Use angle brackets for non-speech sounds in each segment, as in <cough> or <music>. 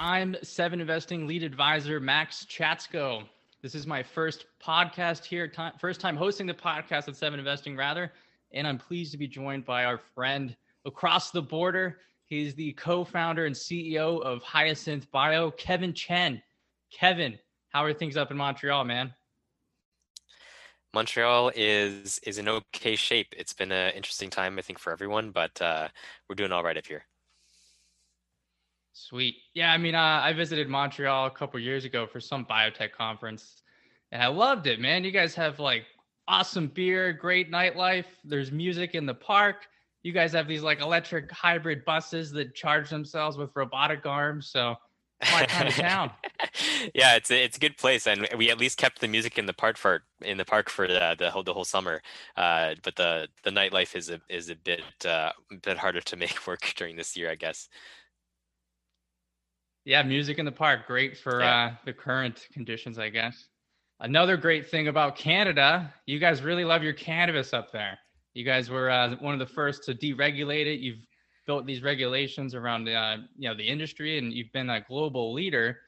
I'm Seven Investing lead advisor Maxx Chatsko. This is my first podcast here, first time hosting the podcast at Seven Investing, rather. And I'm pleased to be joined by our friend across the border. He's the co founder and CEO of Hyasynth Bio, Kevin Chen. Kevin, how are things up in Montreal, man? Montreal is is in okay shape. It's been an interesting time, I think, for everyone, but uh, we're doing all right up here. Sweet. Yeah, I mean, uh, I visited Montreal a couple years ago for some biotech conference, and I loved it, man. You guys have like awesome beer, great nightlife. There's music in the park. You guys have these like electric hybrid buses that charge themselves with robotic arms. So kind of town. <laughs> yeah, it's a, it's a good place, and we at least kept the music in the park for in the park for the the whole the whole summer. Uh, but the the nightlife is a is a bit uh, a bit harder to make <laughs> work during this year, I guess. Yeah, music in the park, great for yeah. uh, the current conditions, I guess. Another great thing about Canada, you guys really love your cannabis up there. You guys were uh, one of the first to deregulate it. You've built these regulations around uh, you know the industry, and you've been a global leader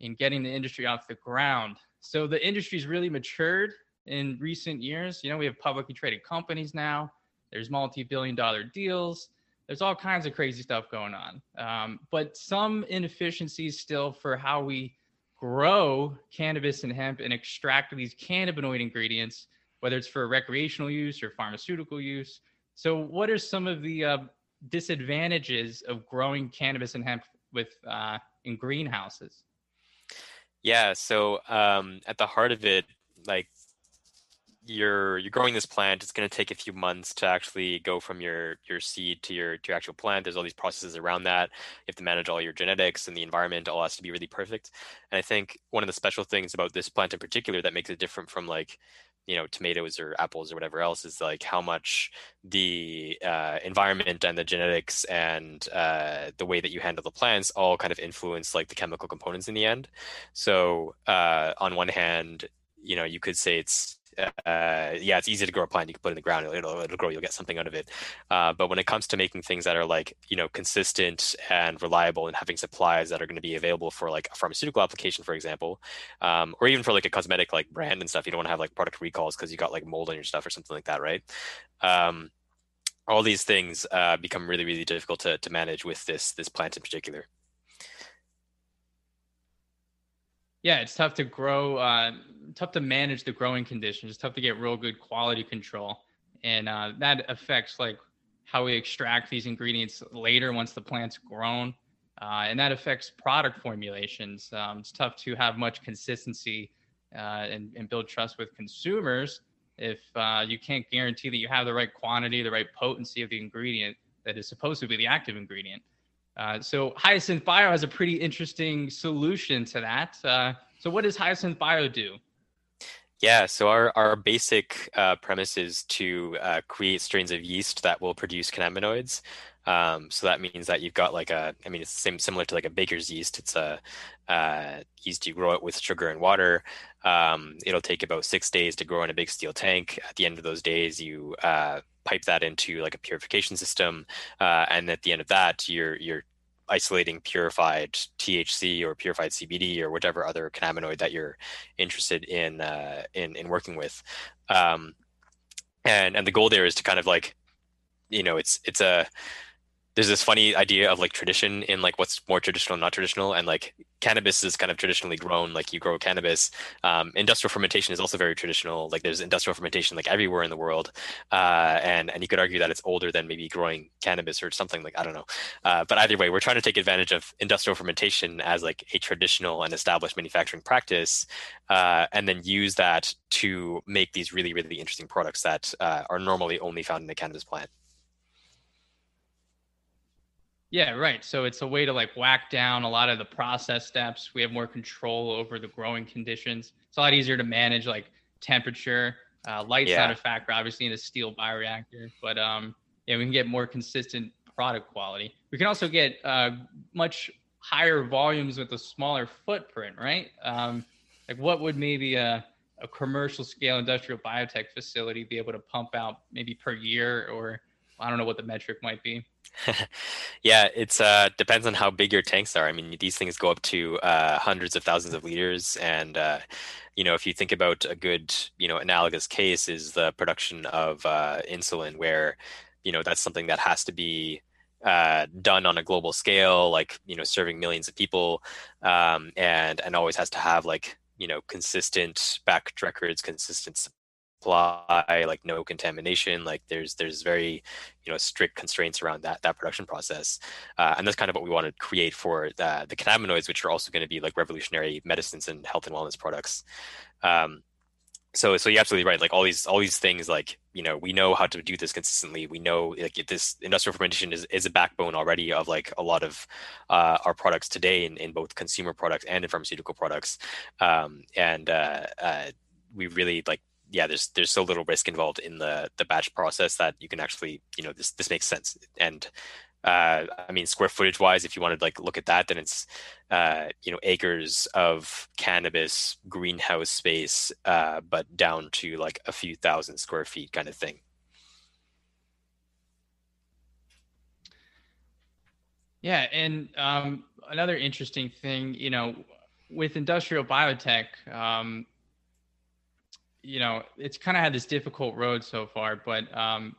in getting the industry off the ground. So the industry's really matured in recent years. You know, we have publicly traded companies now. There's multi-billion-dollar deals. There's all kinds of crazy stuff going on, um, but some inefficiencies still for how we grow cannabis and hemp and extract these cannabinoid ingredients, whether it's for recreational use or pharmaceutical use. So, what are some of the uh, disadvantages of growing cannabis and hemp with uh, in greenhouses? Yeah, so um, at the heart of it, like you're you're growing this plant, it's going to take a few months to actually go from your your seed to your to your actual plant. There's all these processes around that. You have to manage all your genetics and the environment. All has to be really perfect. And I think one of the special things about this plant in particular that makes it different from like you know tomatoes or apples or whatever else is like how much the uh, environment and the genetics and uh, the way that you handle the plants all kind of influence like the chemical components in the end so uh, on one hand you know you could say it's uh, yeah, it's easy to grow a plant. You can put it in the ground; it'll, it'll grow. You'll get something out of it. Uh, but when it comes to making things that are like you know consistent and reliable, and having supplies that are going to be available for like a pharmaceutical application, for example, um, or even for like a cosmetic like brand and stuff, you don't want to have like product recalls because you got like mold on your stuff or something like that, right? Um, all these things uh, become really really difficult to to manage with this this plant in particular. Yeah, it's tough to grow, uh, tough to manage the growing conditions. It's tough to get real good quality control, and uh, that affects like how we extract these ingredients later once the plant's grown, uh, and that affects product formulations. Um, it's tough to have much consistency uh, and, and, build trust with consumers if uh, you can't guarantee that you have the right quantity, the right potency of the ingredient that is supposed to be the active ingredient. Uh, so Hyasynth Bio has a pretty interesting solution to that. Uh, so what does Hyasynth Bio do? Yeah, so our, our basic uh, premise is to uh, create strains of yeast that will produce cannabinoids. Um, so that means that you've got like a, I mean, it's same similar to like a baker's yeast. It's a uh, yeast you grow it with sugar and water. Um, it'll take about six days to grow in a big steel tank. At the end of those days, you uh, pipe that into like a purification system, uh, and at the end of that, you're you're isolating purified THC or purified CBD or whatever other cannabinoid that you're interested in uh, in in working with. Um, and and the goal there is to kind of like, you know, it's it's a there's this funny idea of like tradition in like what's more traditional and not traditional and like cannabis is kind of traditionally grown like you grow cannabis. Um, industrial fermentation is also very traditional like there's industrial fermentation like everywhere in the world uh, and and you could argue that it's older than maybe growing cannabis or something like i don't know. Uh, but either way we're trying to take advantage of industrial fermentation as like a traditional and established manufacturing practice uh, and then use that to make these really really interesting products that uh, are normally only found in a cannabis plant yeah, right. So it's a way to like whack down a lot of the process steps. We have more control over the growing conditions. It's a lot easier to manage like temperature. Uh, light's yeah. not a factor, obviously, in a steel bioreactor, but um, yeah, we can get more consistent product quality. We can also get uh, much higher volumes with a smaller footprint, right? Um, like what would maybe a, a commercial scale industrial biotech facility be able to pump out maybe per year or I don't know what the metric might be. <laughs> yeah, it's uh depends on how big your tanks are. I mean, these things go up to uh, hundreds of thousands of liters, and uh, you know, if you think about a good, you know, analogous case is the production of uh, insulin, where you know that's something that has to be uh, done on a global scale, like you know, serving millions of people, um, and and always has to have like you know consistent back records, consistent supply, like no contamination. Like there's there's very you know strict constraints around that that production process, uh, and that's kind of what we want to create for the, the cannabinoids, which are also going to be like revolutionary medicines and health and wellness products. Um, so so you're absolutely right like all these all these things like you know we know how to do this consistently we know like this industrial fermentation is, is a backbone already of like a lot of uh, our products today in, in both consumer products and in pharmaceutical products um, and uh, uh, we really like yeah, there's there's so little risk involved in the the batch process that you can actually, you know, this this makes sense. And uh, I mean, square footage wise, if you wanted like look at that, then it's uh, you know acres of cannabis greenhouse space, uh, but down to like a few thousand square feet kind of thing. Yeah, and um, another interesting thing, you know, with industrial biotech, um, you know, it's kind of had this difficult road so far, but um,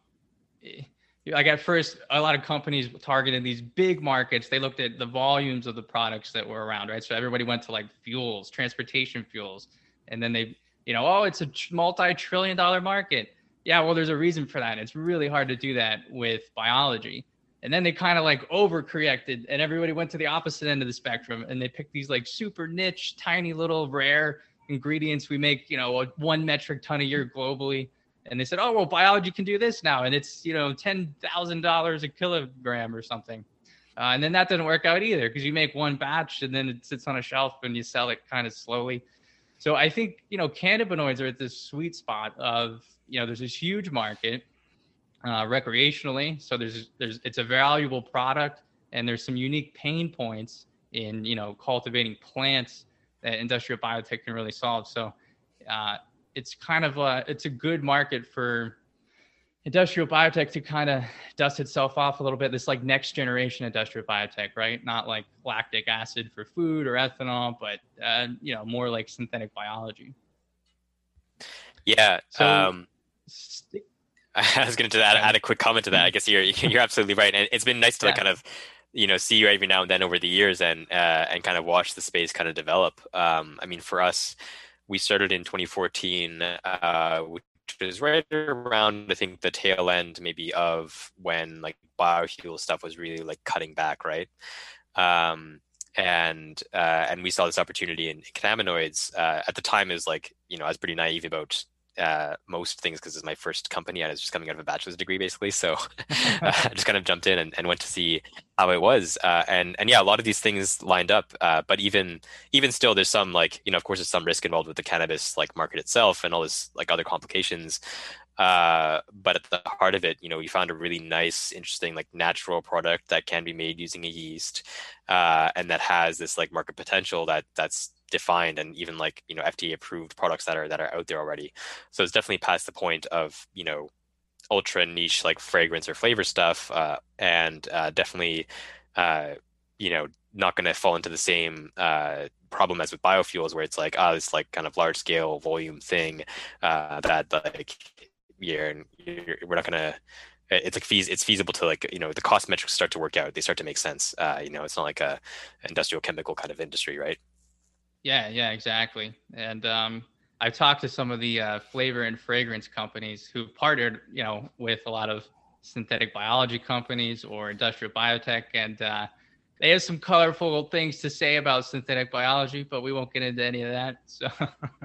like at first, a lot of companies targeted these big markets. They looked at the volumes of the products that were around, right? So everybody went to like fuels, transportation fuels, and then they, you know, oh, it's a multi-trillion dollar market. Yeah, well, there's a reason for that. It's really hard to do that with biology. And then they kind of like overcorrected, and everybody went to the opposite end of the spectrum, and they picked these like super niche, tiny little rare ingredients. We make, you know, one metric ton a year globally. And they said, oh, well, biology can do this now. And it's, you know, $10,000 a kilogram or something. Uh, and then that doesn't work out either because you make one batch and then it sits on a shelf and you sell it kind of slowly. So I think, you know, cannabinoids are at this sweet spot of, you know, there's this huge market uh, recreationally. So there's, there's, it's a valuable product and there's some unique pain points in, you know, cultivating plants that industrial biotech can really solve. So uh, it's kind of a, it's a good market for industrial biotech to kind of dust itself off a little bit. This like next generation industrial biotech, right? Not like lactic acid for food or ethanol, but uh, you know more like synthetic biology. Yeah. So, um, st- <laughs> I was going to add, add a quick comment to that. I guess you're <laughs> you're absolutely right, and it's been nice to yeah. kind of you know see you every now and then over the years and uh, and kind of watch the space kind of develop. Um, I mean, for us, we started in 2014, uh, which was right around I think the tail end maybe of when like biofuel stuff was really like cutting back, right? Um, and uh, and we saw this opportunity in, in cannabinoids. Uh, at the time, is like you know I was pretty naive about uh, most things because it's my first company. I was just coming out of a bachelor's degree, basically. So <laughs> <laughs> uh, I just kind of jumped in and, and went to see how it was. Uh, and and yeah, a lot of these things lined up. Uh, but even even still, there's some like you know, of course, there's some risk involved with the cannabis like market itself and all this like other complications. Uh, but at the heart of it, you know, we found a really nice, interesting, like natural product that can be made using a yeast, uh, and that has this like market potential that that's defined and even like you know FDA approved products that are that are out there already. So it's definitely past the point of you know ultra niche like fragrance or flavor stuff, uh, and uh, definitely uh, you know not going to fall into the same uh, problem as with biofuels where it's like ah oh, this like kind of large scale volume thing uh, that like yeah we're not going to it's like fees it's feasible to like you know the cost metrics start to work out. They start to make sense. Uh, you know it's not like a industrial chemical kind of industry right yeah, yeah, exactly. And um, I've talked to some of the uh, flavor and fragrance companies who've partnered, you know, with a lot of synthetic biology companies or industrial biotech, and uh, they have some colorful things to say about synthetic biology, but we won't get into any of that. So,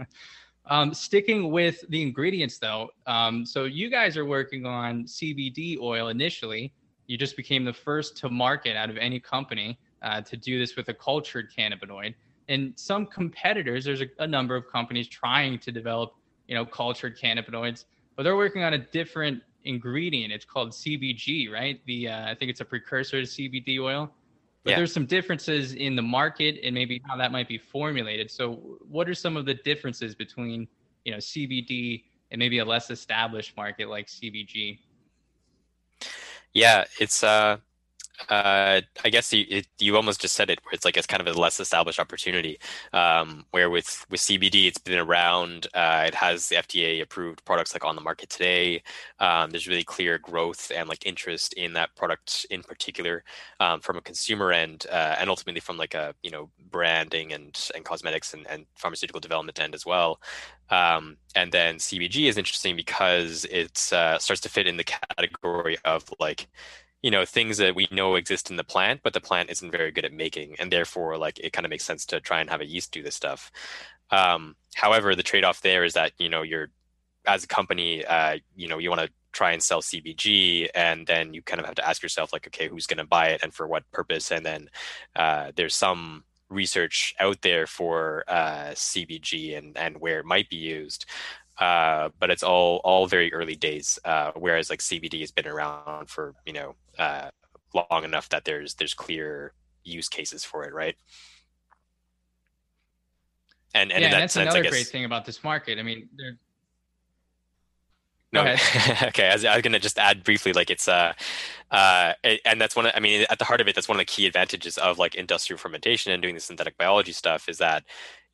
<laughs> um, sticking with the ingredients, though, um, so you guys are working on CBD oil initially. You just became the first to market out of any company uh, to do this with a cultured cannabinoid and some competitors there's a, a, number of companies trying to develop you know cultured cannabinoids but they're working on a different ingredient. It's called cbg right? The uh, i think it's a precursor to cbd oil. But yeah. there's some differences in the market and maybe how that might be formulated. So what are some of the differences between you know cbd and maybe a less established market like cbg Yeah, it's uh uh, I guess you it, you almost just said it, where it's like it's kind of a less established opportunity. Um, where with with CBD, it's been around. Uh, it has the FDA approved products like on the market today. Um, there's really clear growth and like interest in that product in particular um, from a consumer end, uh, and ultimately from like a you know branding and and cosmetics and, and pharmaceutical development end as well. Um, and then CBG is interesting because it uh, starts to fit in the category of like you know things that we know exist in the plant but the plant isn't very good at making and therefore like it kind of makes sense to try and have a yeast do this stuff um, however the trade-off there is that you know you're as a company uh, you know you want to try and sell cbg and then you kind of have to ask yourself like okay who's going to buy it and for what purpose and then uh, there's some research out there for uh, cbg and and where it might be used uh, but it's all all very early days. Uh, whereas like CBD has been around for you know uh, long enough that there's there's clear use cases for it, right? And and, yeah, and that that's sense, another guess, great thing about this market. I mean, no, <laughs> okay. I was, I was, gonna just add briefly, like it's uh, uh, and that's one. Of, I mean, at the heart of it, that's one of the key advantages of like industrial fermentation and doing the synthetic biology stuff is that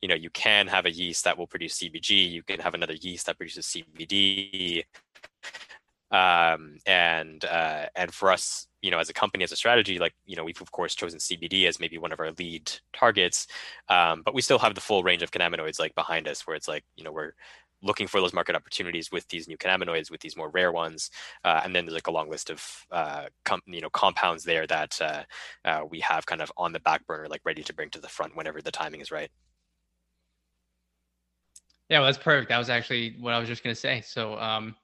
you know you can have a yeast that will produce CBG, you can have another yeast that produces CBD, um, and uh, and for us, you know, as a company, as a strategy, like you know, we've of course chosen CBD as maybe one of our lead targets, um, but we still have the full range of cannabinoids like behind us, where it's like you know we're looking for those market opportunities with these new cannabinoids, with these more rare ones, uh, and then there's like a long list of uh, com- you know compounds there that uh, uh, we have kind of on the back burner, like ready to bring to the front whenever the timing is right. Yeah, well, that's perfect. That was actually what I was just gonna say. So, um,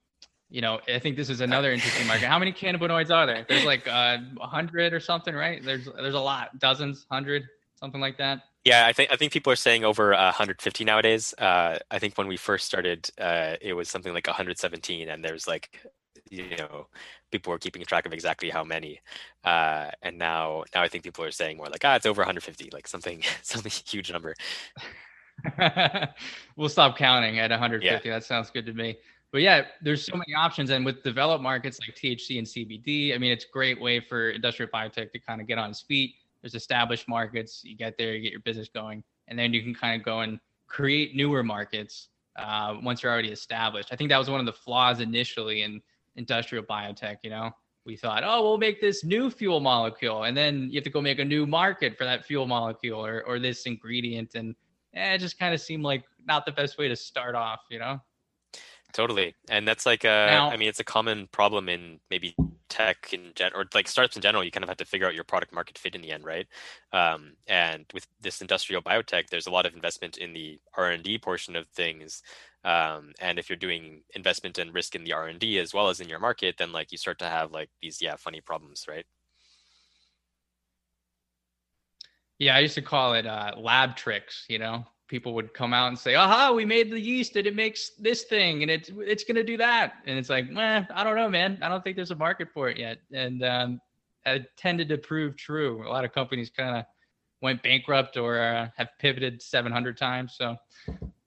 you know, I think this is another interesting market. How many cannabinoids are there? There's like uh, a uh, hundred or something, right? There's there's a lot, dozens, hundred, something like that. Yeah, I think I think people are saying over 150 nowadays. Uh, I think when we first started, uh, it was something like 117, and there's like, you know, people were keeping track of exactly how many. Uh, and now, now I think people are saying more like, ah, it's over 150, like something, <laughs> something huge number. <laughs> we'll stop counting at 150. Yeah. That sounds good to me. But yeah, there's so many options, and with developed markets like THC and CBD, I mean, it's a great way for industrial biotech to kind of get on its feet. There's established markets. You get there, you get your business going, and then you can kind of go and create newer markets uh, once you're already established. I think that was one of the flaws initially in industrial biotech. You know, we thought, oh, we'll make this new fuel molecule, and then you have to go make a new market for that fuel molecule or or this ingredient, and eh, it just kind of seemed like not the best way to start off, you know? Totally. And that's like a, now, I mean, it's a common problem in maybe tech in general, or like startups in general, you kind of have to figure out your product market fit in the end, right? Um, and with this industrial biotech, there's a lot of investment in the R&D portion of things. Um, and if you're doing investment and risk in the R&D as well as in your market, then like you start to have like these, yeah, funny problems, right? Yeah, I used to call it uh, lab tricks. You know, people would come out and say, "Aha, we made the yeast and it makes this thing and it's it's gonna do that," and it's like, "Man, I don't know, man. I don't think there's a market for it yet." And um, it tended to prove true. A lot of companies kind of went bankrupt or uh, have pivoted 700 times. So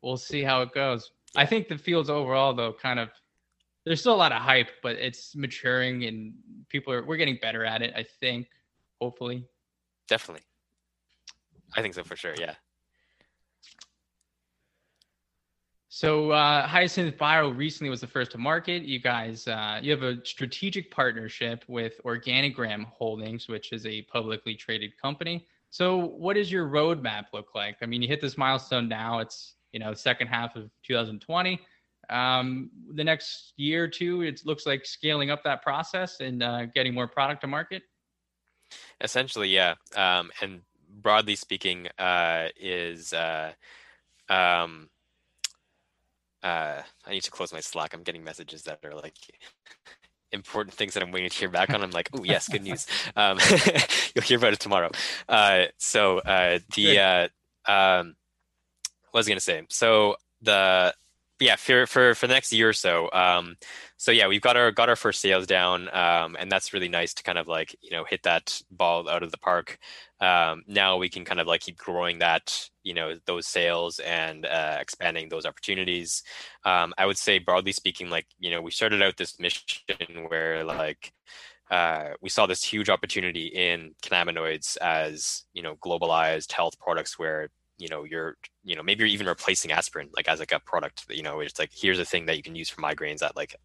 we'll see how it goes. I think the fields overall, though, kind of there's still a lot of hype, but it's maturing and people are we're getting better at it. I think, hopefully. Definitely. I think so for sure. Yeah. So uh, Hyasynth Bio recently was the first to market. You guys, uh, you have a strategic partnership with Organigram Holdings, which is a publicly traded company. So what does your roadmap look like? I mean, you hit this milestone now. It's you know second half of 2020. Um, the next year or two, it looks like scaling up that process and uh, getting more product to market. Essentially, yeah. Um, and broadly speaking, uh, is uh, um, uh, I need to close my Slack. I'm getting messages that are like important things that I'm waiting to hear back on. I'm like, oh yes, good news. <laughs> Um, <laughs> you'll hear about it tomorrow. Uh, so uh, the uh, um, what was I gonna say? So the yeah for for for the next year or so um so yeah we've got our got our first sales down um and that's really nice to kind of like you know hit that ball out of the park um now we can kind of like keep growing that you know those sales and uh, expanding those opportunities. Um i would say broadly speaking like you know we started out this mission where like uh, we saw this huge opportunity in cannabinoids as you know globalized health products where you know you're you know maybe you're even replacing aspirin like as like a product you know it's like here's a thing that you can use for migraines that like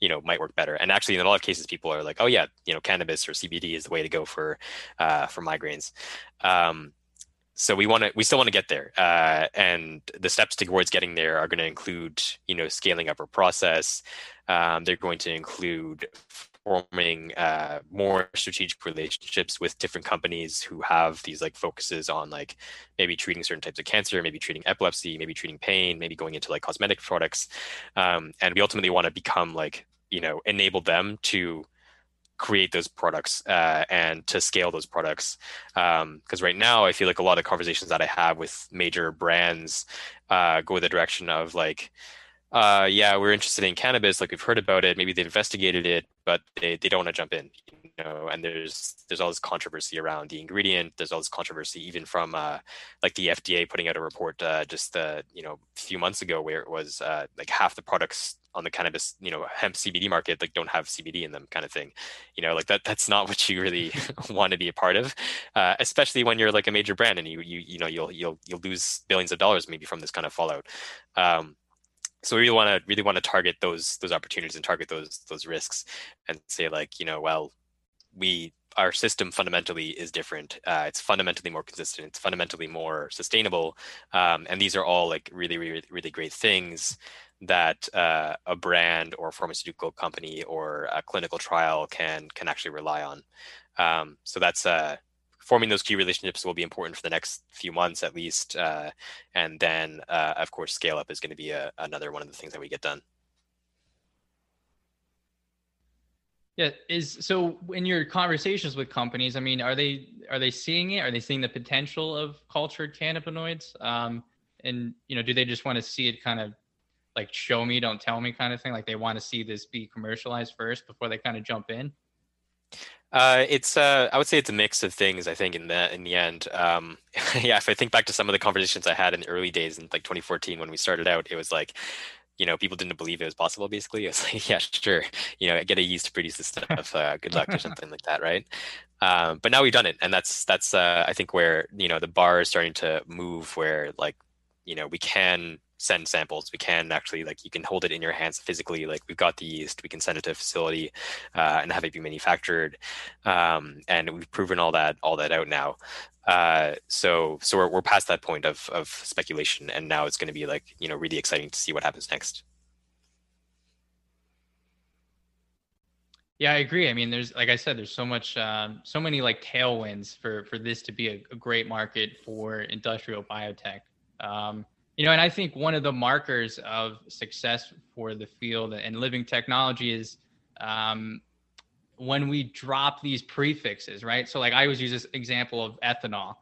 you know might work better. And actually in a lot of cases people are like oh yeah you know cannabis or cbd is the way to go for uh, for migraines. Um, so we want to we still want to get there uh, and the steps towards getting there are going to include you know scaling up our process. Um, they're going to include forming uh, more strategic relationships with different companies who have these like focuses on like maybe treating certain types of cancer maybe treating epilepsy maybe treating pain maybe going into like cosmetic products. Um, and we ultimately want to become like you know enable them to create those products uh, and to scale those products. Because um, right now i feel like a lot of conversations that i have with major brands uh, go the direction of like uh, yeah we're interested in cannabis like we've heard about it maybe they've investigated it but they, they don't want to jump in you know and there's there's all this controversy around the ingredient. There's all this controversy even from uh, like the fda putting out a report uh, just uh, you know a few months ago where it was uh, like half the products on the cannabis you know hemp cbd market like don't have cbd in them kind of thing. You know like that that's not what you really <laughs> want to be a part of uh, especially when you're like a major brand and you you you know you'll you'll you'll lose billions of dollars maybe from this kind of fallout. Um, so we really want to really want to target those those opportunities and target those those risks and say like you know well we our system fundamentally is different. Uh, it's fundamentally more consistent. It's fundamentally more sustainable, um, and these are all like really, really, really great things that uh, a brand or pharmaceutical company or a clinical trial can can actually rely on. Um, so that's uh, forming those key relationships will be important for the next few months at least, uh, and then uh, of course scale up is going to be a, another one of the things that we get done. Yeah, is so in your conversations with companies, I mean, are they are they seeing it? Are they seeing the potential of cultured cannabinoids? Um, and you know, do they just want to see it kind of like show me, don't tell me kind of thing? Like they want to see this be commercialized first before they kind of jump in? Uh, it's uh, I would say it's a mix of things. I think in the in the end, um, <laughs> yeah. If I think back to some of the conversations I had in the early days in like 2014 when we started out, it was like, you know, people didn't believe it was possible. Basically, <laughs> it's like, yeah, sure, you know, get a yeast to produce this <laughs> stuff. Uh, good luck or something like that, right? Um, but now we've done it, and that's that's uh, I think where you know the bar is starting to move, where like you know we can send samples. We can actually like you can hold it in your hands physically. Like we've got the yeast, we can send it to a facility uh, and have it be manufactured. Um, and we've proven all that all that out now. Uh, so so we're we're past that point of of speculation, and now it's going to be like you know really exciting to see what happens next. Yeah, I agree. I mean, there's like I said, there's so much, um, so many like tailwinds for for this to be a, a great market for industrial biotech. Um, you know, and I think one of the markers of success for the field and living technology is um, when we drop these prefixes, right? So, like I always use this example of ethanol.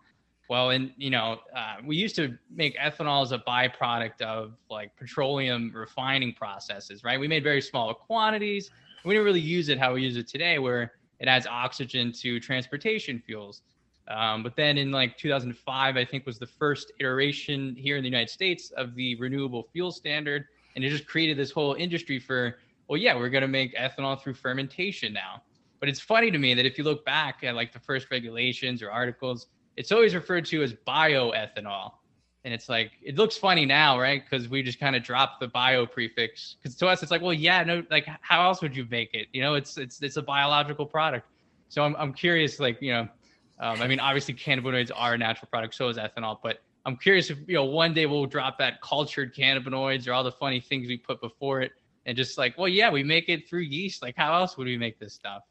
Well, and you know, uh, we used to make ethanol as a byproduct of like petroleum refining processes, right? We made very small quantities. We didn't really use it how we use it today, where it adds oxygen to transportation fuels. Um, but then in like 2005, I think was the first iteration here in the United States of the renewable fuel standard. And it just created this whole industry for, well, yeah, we're going to make ethanol through fermentation now. But it's funny to me that if you look back at like the first regulations or articles, it's always referred to as bioethanol. And it's like, it looks funny now, right? Because we just kind of dropped the bio prefix. Because to us, it's like, well, yeah, no, like how else would you make it? You know, it's it's it's a biological product. So I'm I'm curious, like, you know, um, I mean, obviously, cannabinoids are a natural product, so is ethanol. But I'm curious if you know one day we'll drop that cultured cannabinoids or all the funny things we put before it, and just like, well, yeah, we make it through yeast. Like, how else would we make this stuff?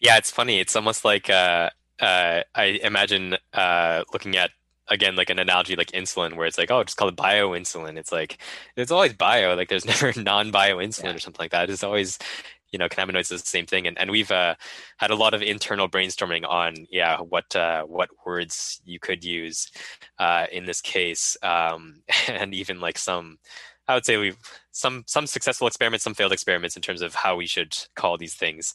Yeah, it's funny. It's almost like uh, uh, I imagine uh, looking at again like an analogy like insulin where it's like oh just call it bio insulin it's like it's always bio like there's <laughs> never non-bio insulin yeah. or something like that. It's always you know cannabinoids is the same thing. And, and we've uh, had a lot of internal brainstorming on yeah what uh, what words you could use uh, in this case. Um, <laughs> and even like some i would say we've some some successful experiments some failed experiments in terms of how we should call these things.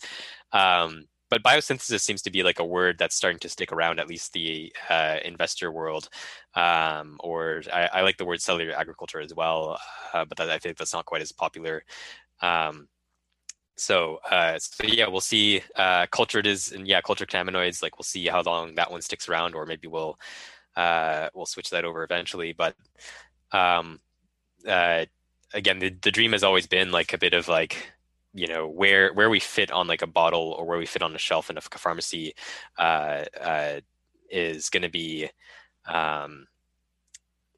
Um, but biosynthesis seems to be like a word that's starting to stick around at least the uh, investor world um, or I, I, like the word cellular agriculture as well uh, but that, i think that's not quite as popular um, so, uh, so yeah, we'll see. Uh, cultured is and yeah, cultured cannabinoids. Like we'll see how long that one sticks around, or maybe we'll uh, we'll switch that over eventually. But um, uh, again, the the dream has always been like a bit of like you know where where we fit on like a bottle or where we fit on a shelf in a pharmacy uh, uh, is going to be um,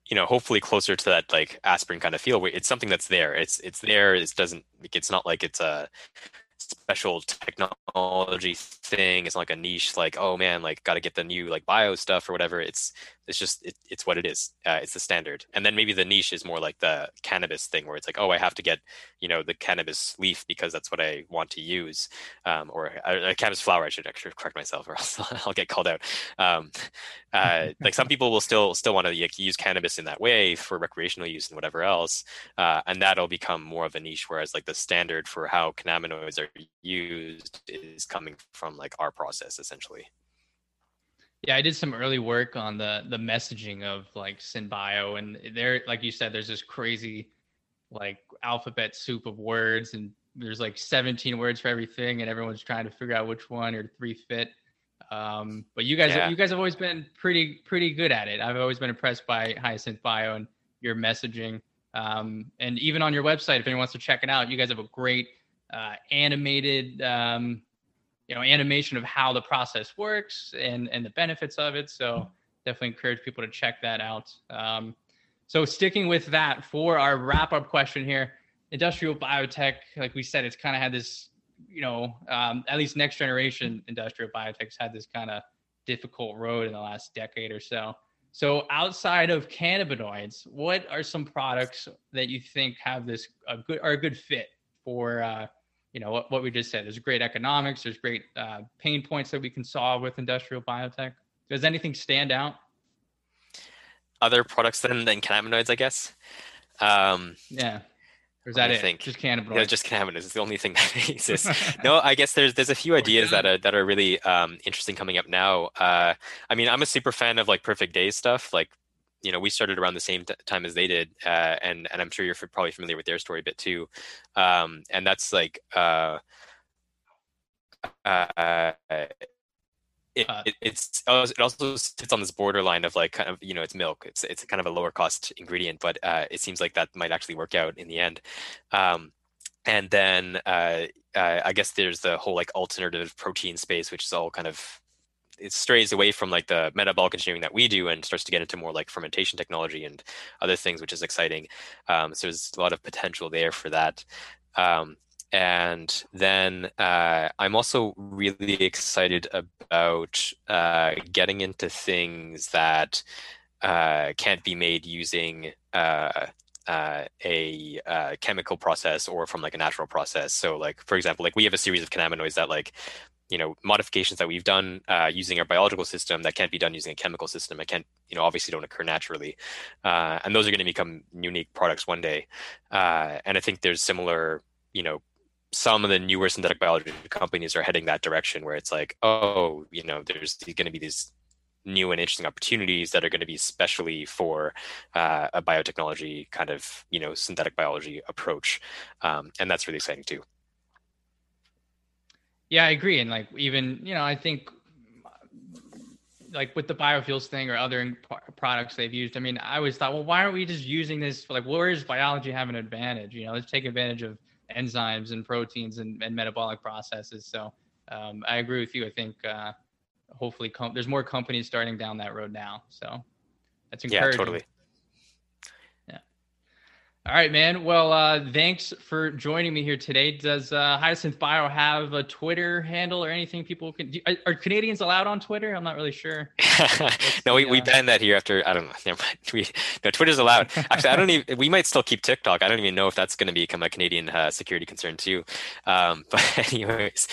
you know hopefully closer to that like aspirin kind of feel where it's something that's there it's it's there it doesn't it's not like it's a special technology thing. It's not like a niche, like oh man, like got to get the new like bio stuff or whatever. It's it's just it, it's what it is. Uh, it's the standard. And then maybe the niche is more like the cannabis thing, where it's like oh I have to get you know the cannabis leaf because that's what I want to use, um, or a, a cannabis flower. I should actually correct myself, or <laughs> else I'll get called out. Um, uh, <laughs> like some people will still still want to like, use cannabis in that way for recreational use and whatever else, uh, and that'll become more of a niche. Whereas like the standard for how cannabinoids are used is coming from like our process essentially. Yeah, I did some early work on the the messaging of like SynBio, and there, like you said, there's this crazy like alphabet soup of words, and there's like 17 words for everything, and everyone's trying to figure out which one or three fit. Um, but you guys, yeah. you guys have always been pretty pretty good at it. I've always been impressed by Hyasynth Bio and your messaging. Um, and even on your website, if anyone wants to check it out, you guys have a great uh, animated um, you know animation of how the process works and and the benefits of it. So definitely encourage people to check that out. Um, so sticking with that for our wrap up question here industrial biotech like we said it's kind of had this you know um, at least next generation industrial biotech's had this kind of difficult road in the last decade or so. So outside of cannabinoids what are some products that you think have this a good are a good fit for uh, you know what, what we just said there's great economics there's great uh, pain points that we can solve with industrial biotech does anything stand out other products than, than cannabinoids i guess um, yeah or is that it? Think. Just cannabinoids. Yeah, just cannabinoids. It's the only thing <laughs> that exists. <laughs> no, I guess there's there's a few ideas that are that are really um, interesting coming up now. Uh, I mean, I'm a super fan of like Perfect Day's stuff, like you know we started around the same t- time as they did uh, and and i'm sure you're f- probably familiar with their story a bit too um, and that's like uh, uh, it, uh, it, it's it also sits on this borderline of like kind of you know it's milk it's it's kind of a lower cost ingredient but uh, it seems like that might actually work out in the end um, and then uh, uh, I guess there's the whole like alternative protein space, which is all kind of it strays away from like the metabolic engineering that we do and starts to get into more like fermentation technology and other things, which is exciting. Um, so there's a lot of potential there for that. Um, and then uh, I'm also really excited about uh, getting into things that uh, can't be made using uh, uh, a uh, chemical process or from like a natural process. So, like for example, like we have a series of cannabinoids that like you know modifications that we've done uh, using our biological system that can't be done using a chemical system. It can't you know obviously don't occur naturally. Uh, and those are going to become unique products one day. Uh, and i think there's similar you know some of the newer synthetic biology companies are heading that direction where it's like oh you know there's going to be these new and interesting opportunities that are going to be especially for uh, a biotechnology kind of you know synthetic biology approach. Um, and that's really exciting too yeah, I agree. And like even you know, I think like with the biofuels thing or other products they've used. I mean, I always thought, well, why aren't we just using this? For, like, where does biology have an advantage? You know, let's take advantage of enzymes and proteins and, and metabolic processes. So um, I agree with you. I think uh, hopefully com- there's more companies starting down that road now. So that's encouraging. Yeah, totally. All right, man. Well, uh, thanks for joining me here today. Does uh, Hyasynth Bio have a Twitter handle or anything people can? Do, are, are Canadians allowed on Twitter? I'm not really sure. <laughs> no, we, we uh, banned that here after I don't know. <laughs> We, no, Twitter's allowed. <laughs> Actually, I don't even. We might still keep TikTok. I don't even know if that's going to become a Canadian uh, security concern too. Um, but anyways,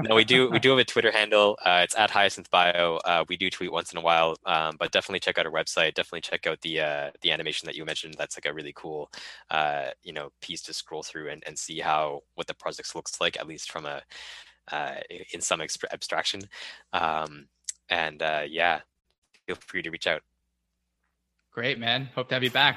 no, we do we do have a Twitter handle. Uh, it's at Hyasynth Bio. Uh, we do tweet once in a while, um, but definitely check out our website. Definitely check out the uh, the animation that you mentioned. That's like a really cool uh, you know piece to scroll through and, and see how what the project looks like at least from a uh, in some abstraction. Um, and uh, yeah feel free to reach out. Great man. Hope to have you back